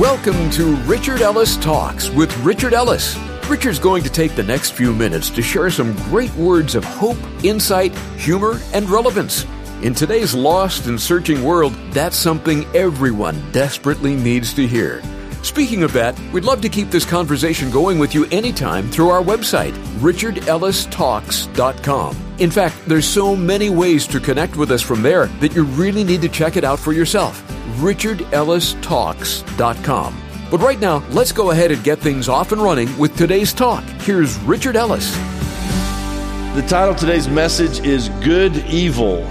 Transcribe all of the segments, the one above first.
Welcome to Richard Ellis Talks with Richard Ellis. Richard's going to take the next few minutes to share some great words of hope, insight, humor, and relevance. In today's lost and searching world, that's something everyone desperately needs to hear. Speaking of that, we'd love to keep this conversation going with you anytime through our website, richardellistalks.com. In fact, there's so many ways to connect with us from there that you really need to check it out for yourself. richardellistalks.com. But right now, let's go ahead and get things off and running with today's talk. Here's Richard Ellis. The title of today's message is Good Evil.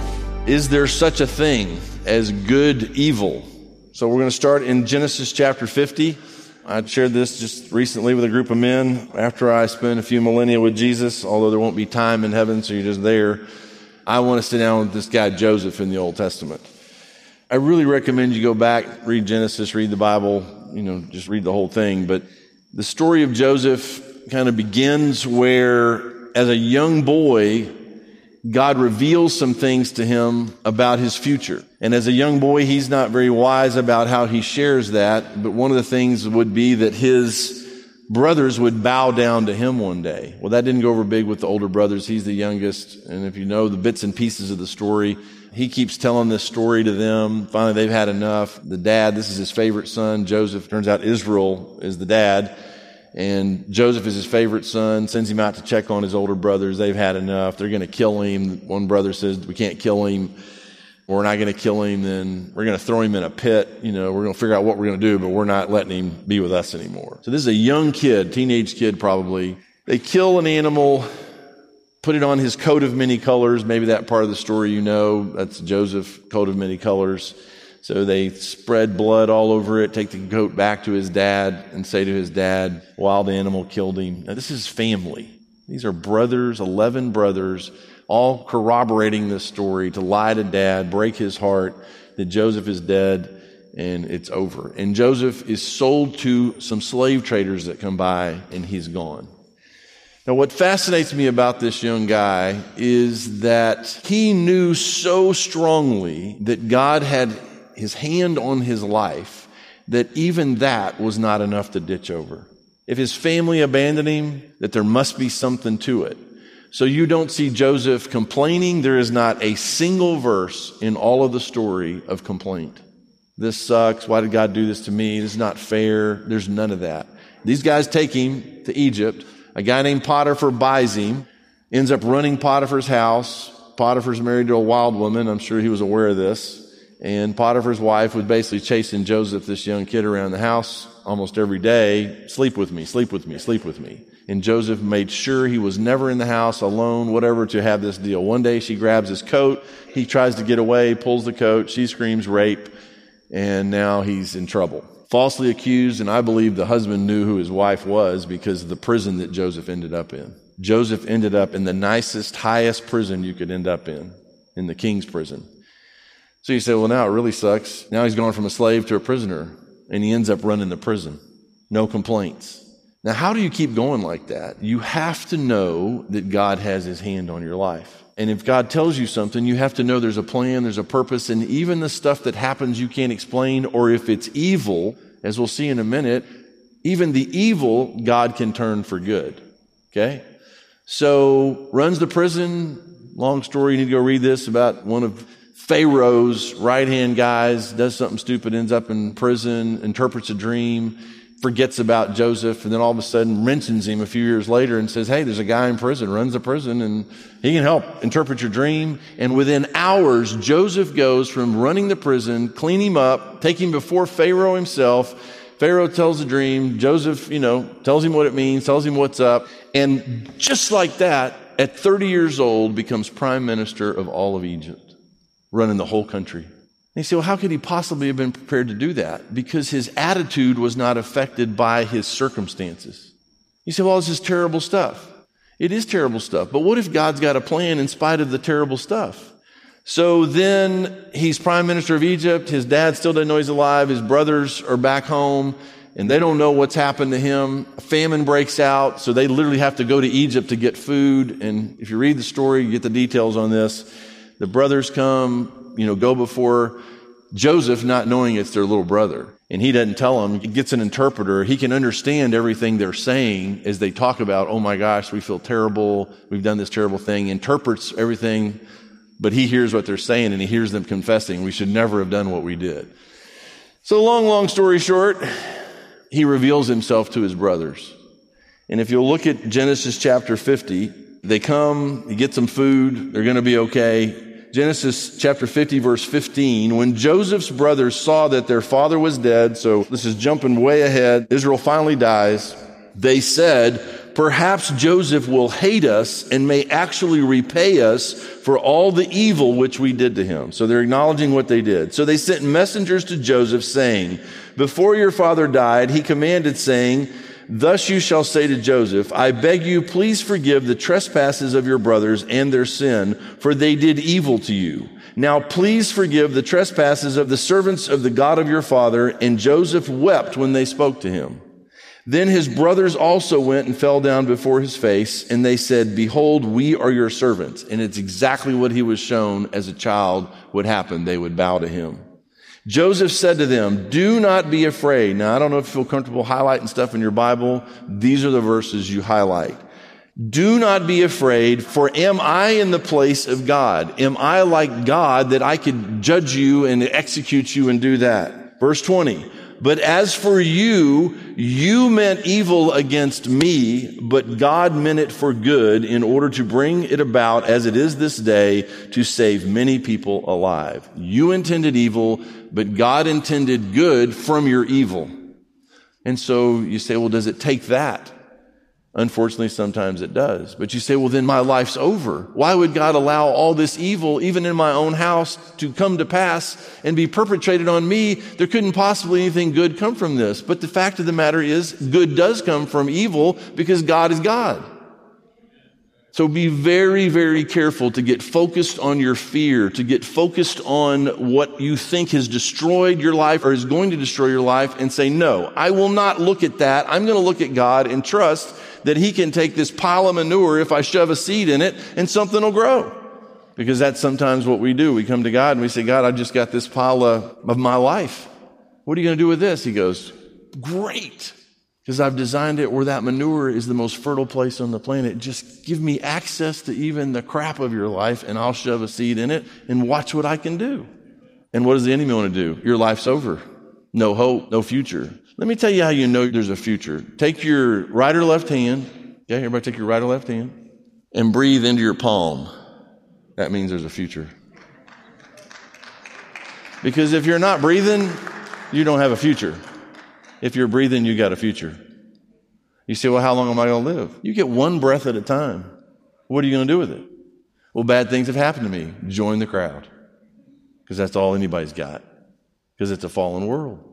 Is there such a thing as good evil? So we're going to start in Genesis chapter 50. I shared this just recently with a group of men after I spent a few millennia with Jesus, although there won't be time in heaven, so you're just there. I want to sit down with this guy Joseph in the Old Testament. I really recommend you go back, read Genesis, read the Bible, you know, just read the whole thing. But the story of Joseph kind of begins where, as a young boy, God reveals some things to him about his future. And as a young boy, he's not very wise about how he shares that. But one of the things would be that his brothers would bow down to him one day. Well, that didn't go over big with the older brothers. He's the youngest. And if you know the bits and pieces of the story, he keeps telling this story to them. Finally, they've had enough. The dad, this is his favorite son, Joseph. Turns out Israel is the dad. And Joseph is his favorite son, sends him out to check on his older brothers. They've had enough. They're going to kill him. One brother says, we can't kill him. We're not going to kill him. Then we're going to throw him in a pit. You know, we're going to figure out what we're going to do, but we're not letting him be with us anymore. So this is a young kid, teenage kid probably. They kill an animal, put it on his coat of many colors. Maybe that part of the story you know. That's Joseph, coat of many colors. So they spread blood all over it, take the goat back to his dad, and say to his dad, wild animal killed him. Now, this is family. These are brothers, 11 brothers, all corroborating this story to lie to dad, break his heart that Joseph is dead and it's over. And Joseph is sold to some slave traders that come by and he's gone. Now, what fascinates me about this young guy is that he knew so strongly that God had his hand on his life that even that was not enough to ditch over. If his family abandoned him, that there must be something to it. So you don't see Joseph complaining. There is not a single verse in all of the story of complaint. This sucks. Why did God do this to me? This is not fair. There's none of that. These guys take him to Egypt. A guy named Potiphar buys him, ends up running Potiphar's house. Potiphar's married to a wild woman. I'm sure he was aware of this. And Potiphar's wife was basically chasing Joseph, this young kid, around the house almost every day. Sleep with me, sleep with me, sleep with me. And Joseph made sure he was never in the house alone, whatever, to have this deal. One day she grabs his coat. He tries to get away, pulls the coat. She screams rape. And now he's in trouble. Falsely accused. And I believe the husband knew who his wife was because of the prison that Joseph ended up in. Joseph ended up in the nicest, highest prison you could end up in, in the king's prison. So you say, well, now it really sucks. Now he's gone from a slave to a prisoner and he ends up running the prison. No complaints. Now, how do you keep going like that? You have to know that God has his hand on your life. And if God tells you something, you have to know there's a plan, there's a purpose, and even the stuff that happens you can't explain, or if it's evil, as we'll see in a minute, even the evil God can turn for good. Okay? So, runs the prison. Long story, you need to go read this about one of Pharaoh's right hand guys, does something stupid, ends up in prison, interprets a dream, forgets about Joseph, and then all of a sudden mentions him a few years later and says, Hey, there's a guy in prison, runs the prison, and he can help interpret your dream. And within hours, Joseph goes from running the prison, clean him up, take him before Pharaoh himself. Pharaoh tells the dream. Joseph, you know, tells him what it means, tells him what's up. And just like that, at 30 years old, becomes prime minister of all of Egypt running the whole country. And you say, well, how could he possibly have been prepared to do that? Because his attitude was not affected by his circumstances. You say, well, this is terrible stuff. It is terrible stuff. But what if God's got a plan in spite of the terrible stuff? So then he's prime minister of Egypt. His dad still doesn't know he's alive. His brothers are back home and they don't know what's happened to him. A famine breaks out. So they literally have to go to Egypt to get food. And if you read the story, you get the details on this. The brothers come, you know, go before Joseph not knowing it's their little brother. And he doesn't tell them, he gets an interpreter. He can understand everything they're saying as they talk about, oh my gosh, we feel terrible. We've done this terrible thing. Interprets everything, but he hears what they're saying and he hears them confessing, we should never have done what we did. So long, long story short, he reveals himself to his brothers. And if you'll look at Genesis chapter 50, they come, you get some food, they're going to be okay. Genesis chapter 50 verse 15, when Joseph's brothers saw that their father was dead, so this is jumping way ahead, Israel finally dies, they said, perhaps Joseph will hate us and may actually repay us for all the evil which we did to him. So they're acknowledging what they did. So they sent messengers to Joseph saying, before your father died, he commanded saying, Thus you shall say to Joseph, I beg you, please forgive the trespasses of your brothers and their sin, for they did evil to you. Now please forgive the trespasses of the servants of the God of your father. And Joseph wept when they spoke to him. Then his brothers also went and fell down before his face, and they said, Behold, we are your servants. And it's exactly what he was shown as a child would happen. They would bow to him. Joseph said to them, do not be afraid. Now, I don't know if you feel comfortable highlighting stuff in your Bible. These are the verses you highlight. Do not be afraid, for am I in the place of God? Am I like God that I could judge you and execute you and do that? Verse 20. But as for you, you meant evil against me, but God meant it for good in order to bring it about as it is this day to save many people alive. You intended evil, but God intended good from your evil. And so you say, well, does it take that? Unfortunately, sometimes it does. But you say, well, then my life's over. Why would God allow all this evil, even in my own house, to come to pass and be perpetrated on me? There couldn't possibly anything good come from this. But the fact of the matter is, good does come from evil because God is God. So be very, very careful to get focused on your fear, to get focused on what you think has destroyed your life or is going to destroy your life and say, no, I will not look at that. I'm going to look at God and trust that he can take this pile of manure if I shove a seed in it and something will grow. Because that's sometimes what we do. We come to God and we say, God, I just got this pile of, of my life. What are you going to do with this? He goes, great. Because I've designed it where that manure is the most fertile place on the planet. Just give me access to even the crap of your life and I'll shove a seed in it and watch what I can do. And what does the enemy want to do? Your life's over. No hope, no future. Let me tell you how you know there's a future. Take your right or left hand. Yeah, everybody take your right or left hand and breathe into your palm. That means there's a future. Because if you're not breathing, you don't have a future. If you're breathing, you got a future. You say, well, how long am I going to live? You get one breath at a time. What are you going to do with it? Well, bad things have happened to me. Join the crowd. Because that's all anybody's got. Because it's a fallen world.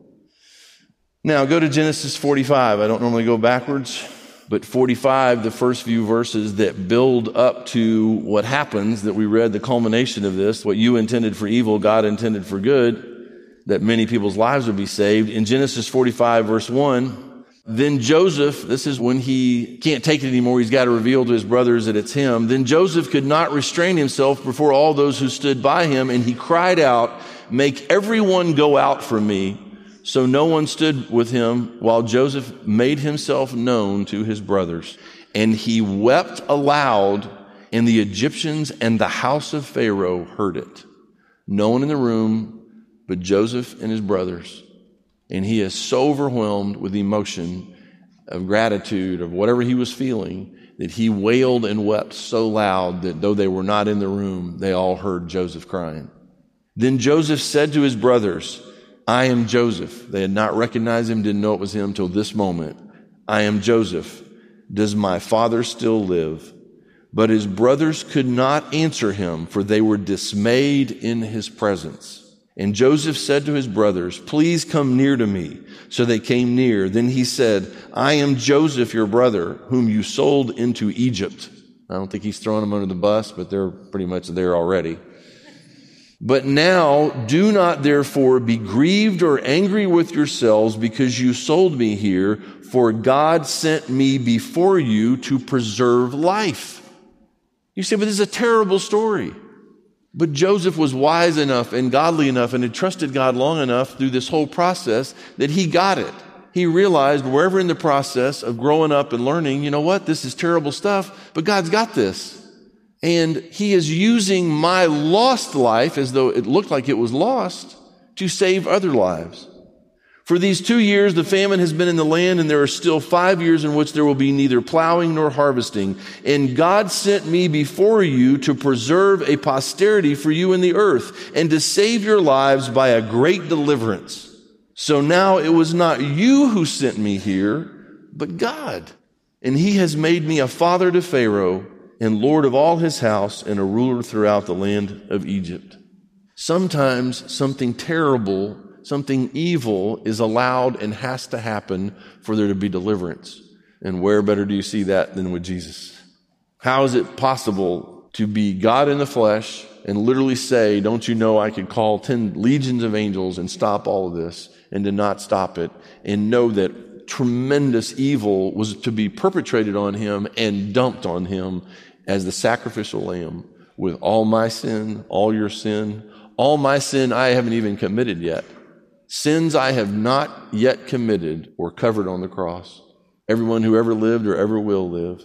Now go to Genesis 45. I don't normally go backwards, but 45, the first few verses that build up to what happens that we read, the culmination of this, what you intended for evil, God intended for good, that many people's lives would be saved. In Genesis 45 verse 1, then Joseph, this is when he can't take it anymore. He's got to reveal to his brothers that it's him. Then Joseph could not restrain himself before all those who stood by him and he cried out, make everyone go out from me. So no one stood with him while Joseph made himself known to his brothers. And he wept aloud, and the Egyptians and the house of Pharaoh heard it. No one in the room but Joseph and his brothers. And he is so overwhelmed with emotion of gratitude, of whatever he was feeling, that he wailed and wept so loud that though they were not in the room, they all heard Joseph crying. Then Joseph said to his brothers, I am Joseph. They had not recognized him, didn't know it was him till this moment. I am Joseph. Does my father still live? But his brothers could not answer him, for they were dismayed in his presence. And Joseph said to his brothers, Please come near to me. So they came near. Then he said, I am Joseph, your brother, whom you sold into Egypt. I don't think he's throwing them under the bus, but they're pretty much there already. But now do not therefore be grieved or angry with yourselves because you sold me here, for God sent me before you to preserve life. You say, but this is a terrible story. But Joseph was wise enough and godly enough and had trusted God long enough through this whole process that he got it. He realized wherever in the process of growing up and learning, you know what? This is terrible stuff, but God's got this. And he is using my lost life as though it looked like it was lost to save other lives. For these two years, the famine has been in the land, and there are still five years in which there will be neither plowing nor harvesting. And God sent me before you to preserve a posterity for you in the earth and to save your lives by a great deliverance. So now it was not you who sent me here, but God. And he has made me a father to Pharaoh and Lord of all his house and a ruler throughout the land of Egypt. Sometimes something terrible something evil is allowed and has to happen for there to be deliverance. And where better do you see that than with Jesus? How is it possible to be God in the flesh and literally say, Don't you know I could call 10 legions of angels and stop all of this and to not stop it and know that tremendous evil was to be perpetrated on him and dumped on him as the sacrificial lamb with all my sin, all your sin, all my sin I haven't even committed yet. Sins I have not yet committed or covered on the cross. Everyone who ever lived or ever will live.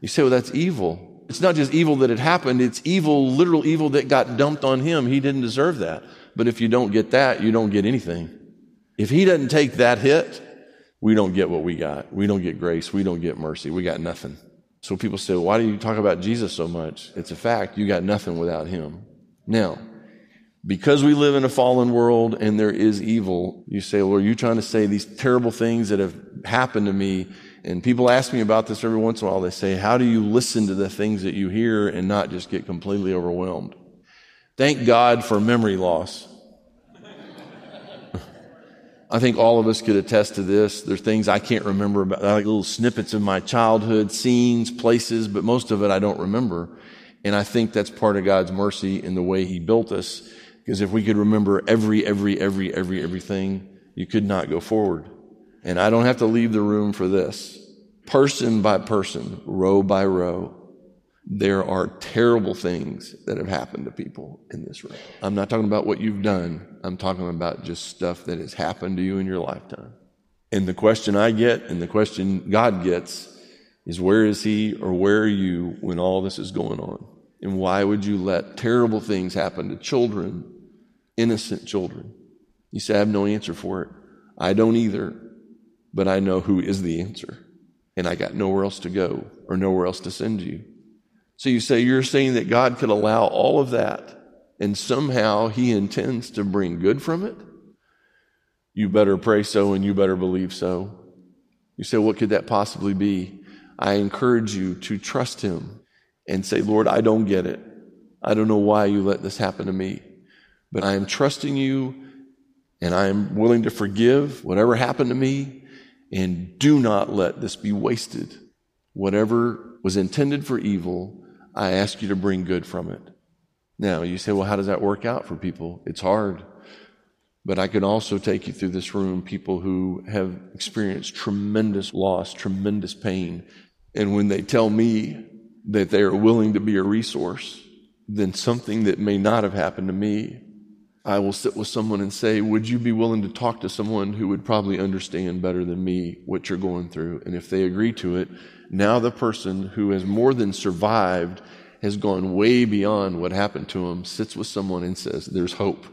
You say, well, that's evil. It's not just evil that it happened, it's evil, literal evil that got dumped on him. He didn't deserve that. But if you don't get that, you don't get anything. If he doesn't take that hit, we don't get what we got. We don't get grace. We don't get mercy. We got nothing. So people say, why do you talk about Jesus so much? It's a fact. You got nothing without him. Now, because we live in a fallen world and there is evil, you say, well, are you trying to say these terrible things that have happened to me? And people ask me about this every once in a while. They say, how do you listen to the things that you hear and not just get completely overwhelmed? Thank God for memory loss. I think all of us could attest to this. There's things I can't remember about, like little snippets of my childhood, scenes, places, but most of it I don't remember. And I think that's part of God's mercy in the way He built us because if we could remember every, every, every, every, everything, you could not go forward. And I don't have to leave the room for this. Person by person, row by row, there are terrible things that have happened to people in this room. I'm not talking about what you've done. I'm talking about just stuff that has happened to you in your lifetime. And the question I get and the question God gets is where is he or where are you when all this is going on? And why would you let terrible things happen to children, innocent children? You say, I have no answer for it. I don't either, but I know who is the answer. And I got nowhere else to go or nowhere else to send you. So you say, you're saying that God could allow all of that and somehow he intends to bring good from it? You better pray so and you better believe so. You say, what could that possibly be? I encourage you to trust him and say, Lord, I don't get it. I don't know why you let this happen to me, but I am trusting you and I am willing to forgive whatever happened to me and do not let this be wasted. Whatever was intended for evil, I ask you to bring good from it. Now, you say, well, how does that work out for people? It's hard. But I can also take you through this room people who have experienced tremendous loss, tremendous pain. And when they tell me that they are willing to be a resource then something that may not have happened to me. I will sit with someone and say, Would you be willing to talk to someone who would probably understand better than me what you're going through? And if they agree to it, now the person who has more than survived has gone way beyond what happened to him, sits with someone and says, There's hope.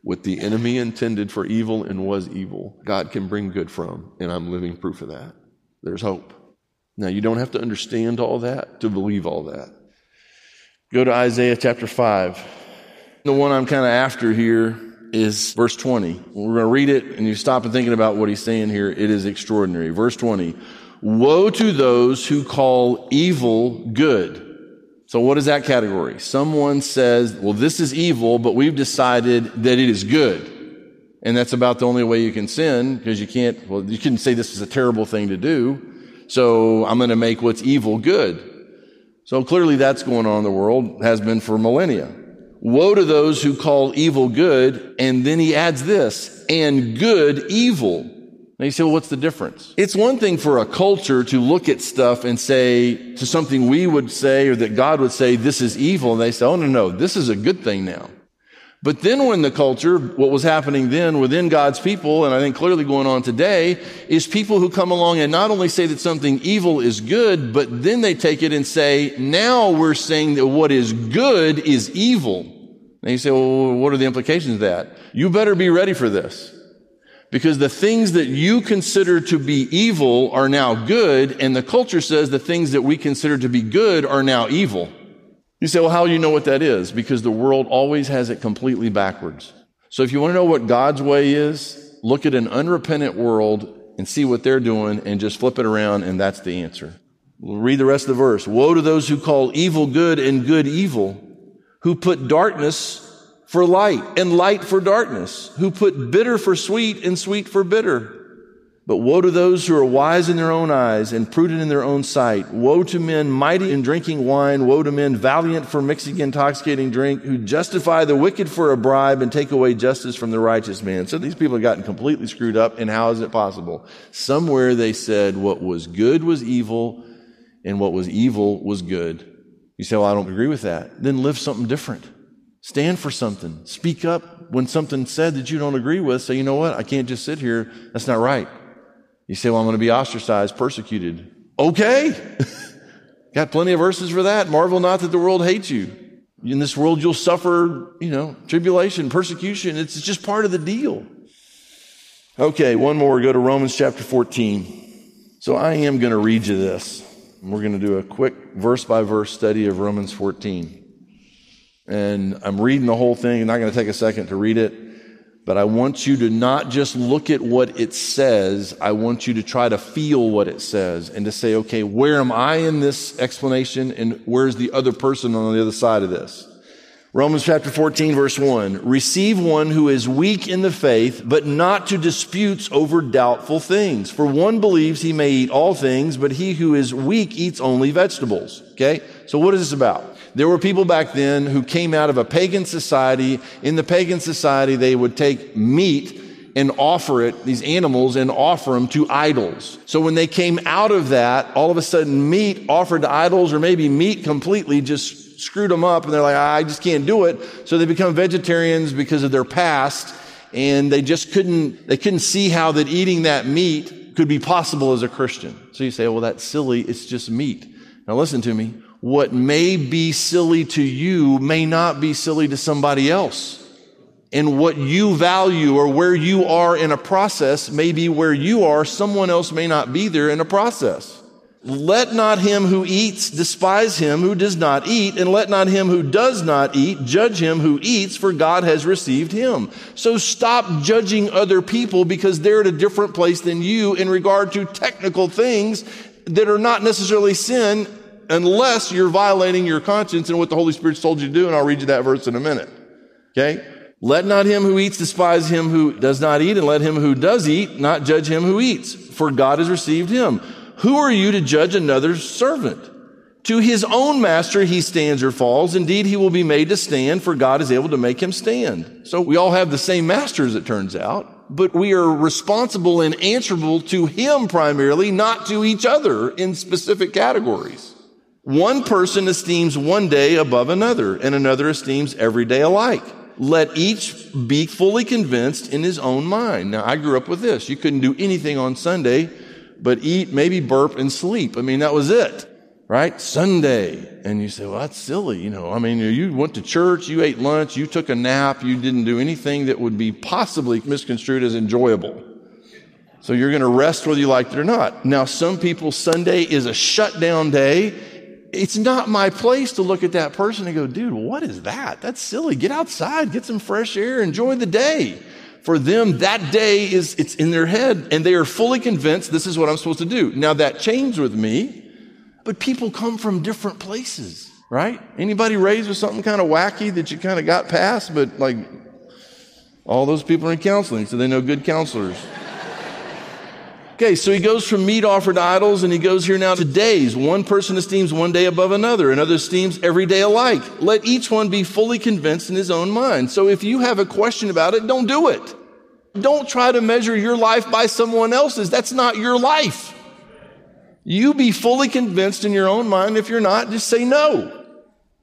What the enemy intended for evil and was evil, God can bring good from. And I'm living proof of that. There's hope. Now, you don't have to understand all that to believe all that. Go to Isaiah chapter 5. The one I'm kind of after here is verse 20. We're going to read it and you stop and thinking about what he's saying here. It is extraordinary. Verse 20. Woe to those who call evil good. So what is that category? Someone says, well, this is evil, but we've decided that it is good. And that's about the only way you can sin because you can't, well, you couldn't say this is a terrible thing to do. So I'm going to make what's evil good. So clearly that's going on in the world, has been for millennia. Woe to those who call evil good. And then he adds this, and good evil. Now you say, well, what's the difference? It's one thing for a culture to look at stuff and say to something we would say or that God would say, this is evil. And they say, oh, no, no, this is a good thing now. But then when the culture, what was happening then within God's people, and I think clearly going on today, is people who come along and not only say that something evil is good, but then they take it and say, now we're saying that what is good is evil. And you say, well, what are the implications of that? You better be ready for this. Because the things that you consider to be evil are now good, and the culture says the things that we consider to be good are now evil. You say, well, how do you know what that is? Because the world always has it completely backwards. So if you want to know what God's way is, look at an unrepentant world and see what they're doing and just flip it around and that's the answer. We'll read the rest of the verse. Woe to those who call evil good and good evil, who put darkness for light and light for darkness, who put bitter for sweet and sweet for bitter. But woe to those who are wise in their own eyes and prudent in their own sight. Woe to men mighty in drinking wine. Woe to men valiant for mixing intoxicating drink who justify the wicked for a bribe and take away justice from the righteous man. So these people have gotten completely screwed up. And how is it possible? Somewhere they said what was good was evil and what was evil was good. You say, well, I don't agree with that. Then live something different. Stand for something. Speak up when something's said that you don't agree with. Say, you know what? I can't just sit here. That's not right. You say, well, I'm going to be ostracized, persecuted. Okay. Got plenty of verses for that. Marvel not that the world hates you. In this world, you'll suffer, you know, tribulation, persecution. It's just part of the deal. Okay, one more. Go to Romans chapter 14. So I am going to read you this. We're going to do a quick verse by verse study of Romans 14. And I'm reading the whole thing. I'm not going to take a second to read it. But I want you to not just look at what it says. I want you to try to feel what it says and to say, okay, where am I in this explanation and where's the other person on the other side of this? Romans chapter 14 verse 1. Receive one who is weak in the faith, but not to disputes over doubtful things. For one believes he may eat all things, but he who is weak eats only vegetables. Okay? So what is this about? There were people back then who came out of a pagan society. In the pagan society, they would take meat and offer it, these animals, and offer them to idols. So when they came out of that, all of a sudden meat offered to idols, or maybe meat completely just screwed them up, and they're like, I just can't do it. So they become vegetarians because of their past, and they just couldn't, they couldn't see how that eating that meat could be possible as a Christian. So you say, well, that's silly. It's just meat. Now listen to me what may be silly to you may not be silly to somebody else. And what you value or where you are in a process may be where you are. Someone else may not be there in a process. Let not him who eats despise him who does not eat, and let not him who does not eat judge him who eats, for God has received him. So stop judging other people because they're at a different place than you in regard to technical things that are not necessarily sin unless you're violating your conscience and what the Holy Spirit's told you to do. And I'll read you that verse in a minute. Okay? Let not him who eats despise him who does not eat, and let him who does eat not judge him who eats, for God has received him. Who are you to judge another's servant? To his own master he stands or falls. Indeed, he will be made to stand, for God is able to make him stand. So we all have the same master, as it turns out, but we are responsible and answerable to him primarily, not to each other in specific categories. One person esteems one day above another, and another esteems every day alike. Let each be fully convinced in his own mind. Now, I grew up with this. You couldn't do anything on Sunday but eat, maybe burp, and sleep. I mean, that was it, right? Sunday. And you say, well, that's silly. You know, I mean, you went to church, you ate lunch, you took a nap, you didn't do anything that would be possibly misconstrued as enjoyable. So you're going to rest whether you like it or not. Now, some people, Sunday is a shutdown day it's not my place to look at that person and go, dude, what is that? That's silly. Get outside, get some fresh air, enjoy the day. For them, that day is, it's in their head and they are fully convinced this is what I'm supposed to do. Now that changed with me, but people come from different places, right? Anybody raised with something kind of wacky that you kind of got past, but like all those people are in counseling, so they know good counselors. Okay, so he goes from meat offered to idols and he goes here now to days. One person esteems one day above another, another esteems every day alike. Let each one be fully convinced in his own mind. So if you have a question about it, don't do it. Don't try to measure your life by someone else's. That's not your life. You be fully convinced in your own mind. If you're not, just say no.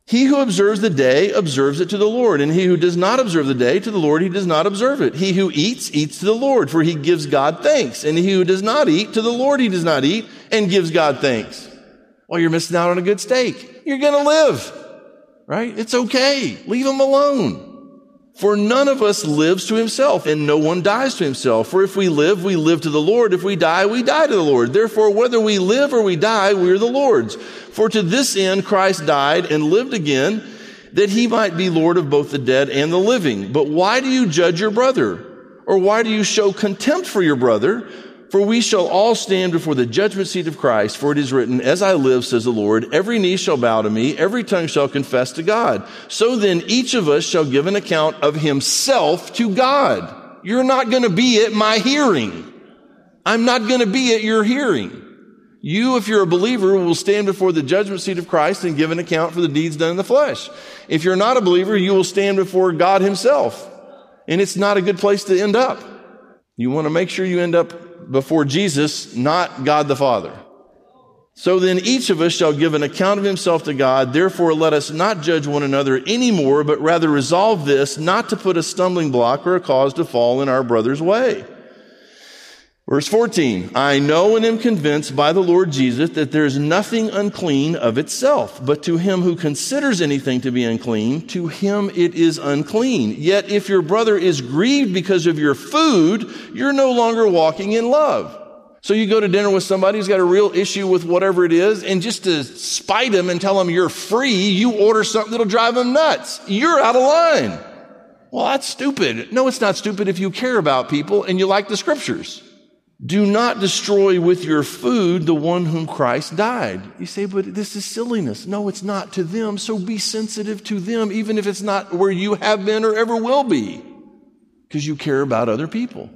He who observes the day observes it to the Lord, and he who does not observe the day to the Lord, he does not observe it. He who eats, eats to the Lord, for he gives God thanks. And he who does not eat, to the Lord he does not eat, and gives God thanks. Well, you're missing out on a good steak. You're going to live, right? It's okay. Leave him alone. For none of us lives to himself, and no one dies to himself. For if we live, we live to the Lord. If we die, we die to the Lord. Therefore, whether we live or we die, we are the Lord's. For to this end Christ died and lived again, that he might be Lord of both the dead and the living. But why do you judge your brother? Or why do you show contempt for your brother? For we shall all stand before the judgment seat of Christ, for it is written, As I live, says the Lord, every knee shall bow to me, every tongue shall confess to God. So then each of us shall give an account of himself to God. You're not going to be at my hearing. I'm not going to be at your hearing. You, if you're a believer, will stand before the judgment seat of Christ and give an account for the deeds done in the flesh. If you're not a believer, you will stand before God himself. And it's not a good place to end up. You want to make sure you end up before Jesus, not God the Father. So then each of us shall give an account of himself to God. Therefore, let us not judge one another anymore, but rather resolve this, not to put a stumbling block or a cause to fall in our brother's way. Verse 14, I know and am convinced by the Lord Jesus that there is nothing unclean of itself, but to him who considers anything to be unclean, to him it is unclean. Yet if your brother is grieved because of your food, you're no longer walking in love. So you go to dinner with somebody who's got a real issue with whatever it is, and just to spite him and tell him you're free, you order something that'll drive him nuts. You're out of line. Well, that's stupid. No, it's not stupid if you care about people and you like the scriptures. Do not destroy with your food the one whom Christ died. You say, but this is silliness. No, it's not to them. So be sensitive to them, even if it's not where you have been or ever will be, because you care about other people.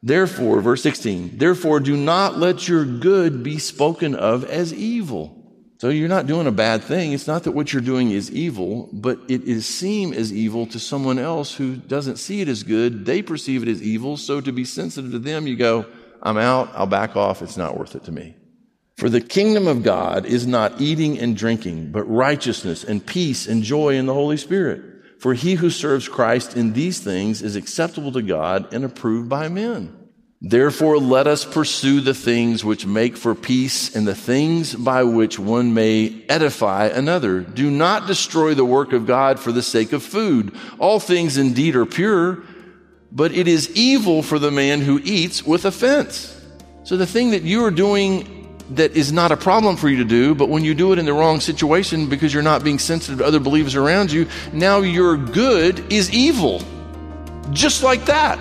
Therefore, verse 16, therefore do not let your good be spoken of as evil. So you're not doing a bad thing. It's not that what you're doing is evil, but it is seem as evil to someone else who doesn't see it as good. They perceive it as evil. So to be sensitive to them, you go, I'm out. I'll back off. It's not worth it to me. For the kingdom of God is not eating and drinking, but righteousness and peace and joy in the Holy Spirit. For he who serves Christ in these things is acceptable to God and approved by men. Therefore, let us pursue the things which make for peace and the things by which one may edify another. Do not destroy the work of God for the sake of food. All things indeed are pure, but it is evil for the man who eats with offense. So the thing that you are doing that is not a problem for you to do, but when you do it in the wrong situation because you're not being sensitive to other believers around you, now your good is evil. Just like that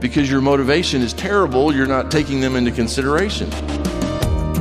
because your motivation is terrible, you're not taking them into consideration.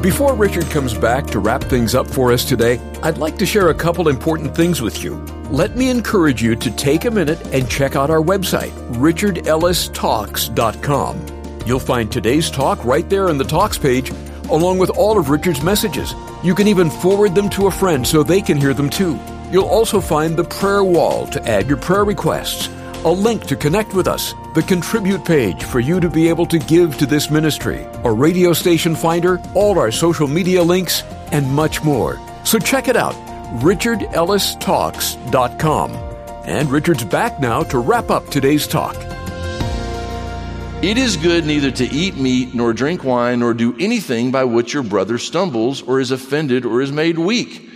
Before Richard comes back to wrap things up for us today, I'd like to share a couple important things with you. Let me encourage you to take a minute and check out our website, richardellistalks.com. You'll find today's talk right there in the Talks page, along with all of Richard's messages. You can even forward them to a friend so they can hear them too. You'll also find the prayer wall to add your prayer requests a link to connect with us, the contribute page for you to be able to give to this ministry, a radio station finder, all our social media links, and much more. So check it out, richardellistalks.com. And Richard's back now to wrap up today's talk. It is good neither to eat meat, nor drink wine, nor do anything by which your brother stumbles, or is offended, or is made weak.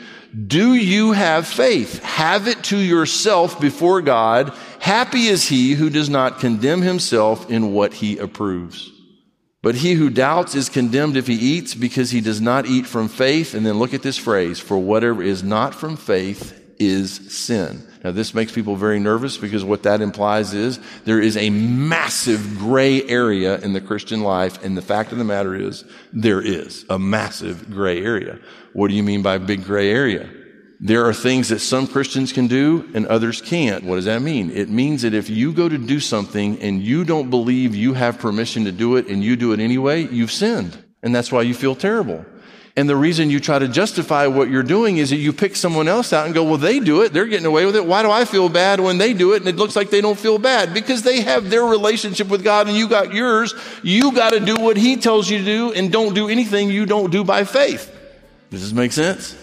Do you have faith? Have it to yourself before God Happy is he who does not condemn himself in what he approves. But he who doubts is condemned if he eats because he does not eat from faith. And then look at this phrase, for whatever is not from faith is sin. Now this makes people very nervous because what that implies is there is a massive gray area in the Christian life. And the fact of the matter is there is a massive gray area. What do you mean by big gray area? There are things that some Christians can do and others can't. What does that mean? It means that if you go to do something and you don't believe you have permission to do it and you do it anyway, you've sinned. And that's why you feel terrible. And the reason you try to justify what you're doing is that you pick someone else out and go, well, they do it. They're getting away with it. Why do I feel bad when they do it? And it looks like they don't feel bad because they have their relationship with God and you got yours. You got to do what he tells you to do and don't do anything you don't do by faith. Does this make sense?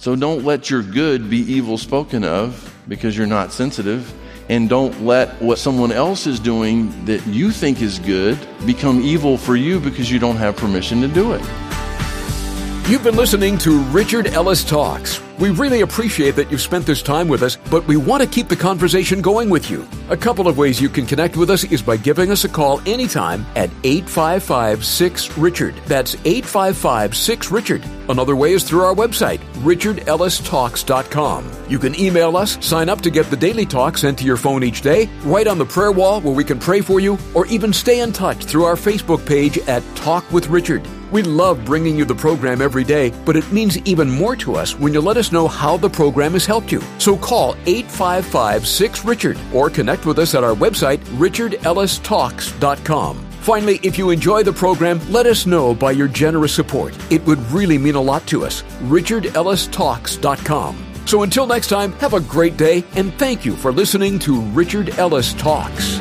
So don't let your good be evil spoken of because you're not sensitive. And don't let what someone else is doing that you think is good become evil for you because you don't have permission to do it. You've been listening to Richard Ellis Talks. We really appreciate that you've spent this time with us, but we want to keep the conversation going with you. A couple of ways you can connect with us is by giving us a call anytime at 855 6 Richard. That's 855 6 Richard. Another way is through our website, richardellistalks.com. You can email us, sign up to get the daily talk sent to your phone each day, write on the prayer wall where we can pray for you, or even stay in touch through our Facebook page at Talk with Richard. We love bringing you the program every day, but it means even more to us when you let us know how the program has helped you. So call 855 6 Richard or connect with us at our website, richardellistalks.com. Finally, if you enjoy the program, let us know by your generous support. It would really mean a lot to us. richardellistalks.com. So until next time, have a great day and thank you for listening to Richard Ellis Talks.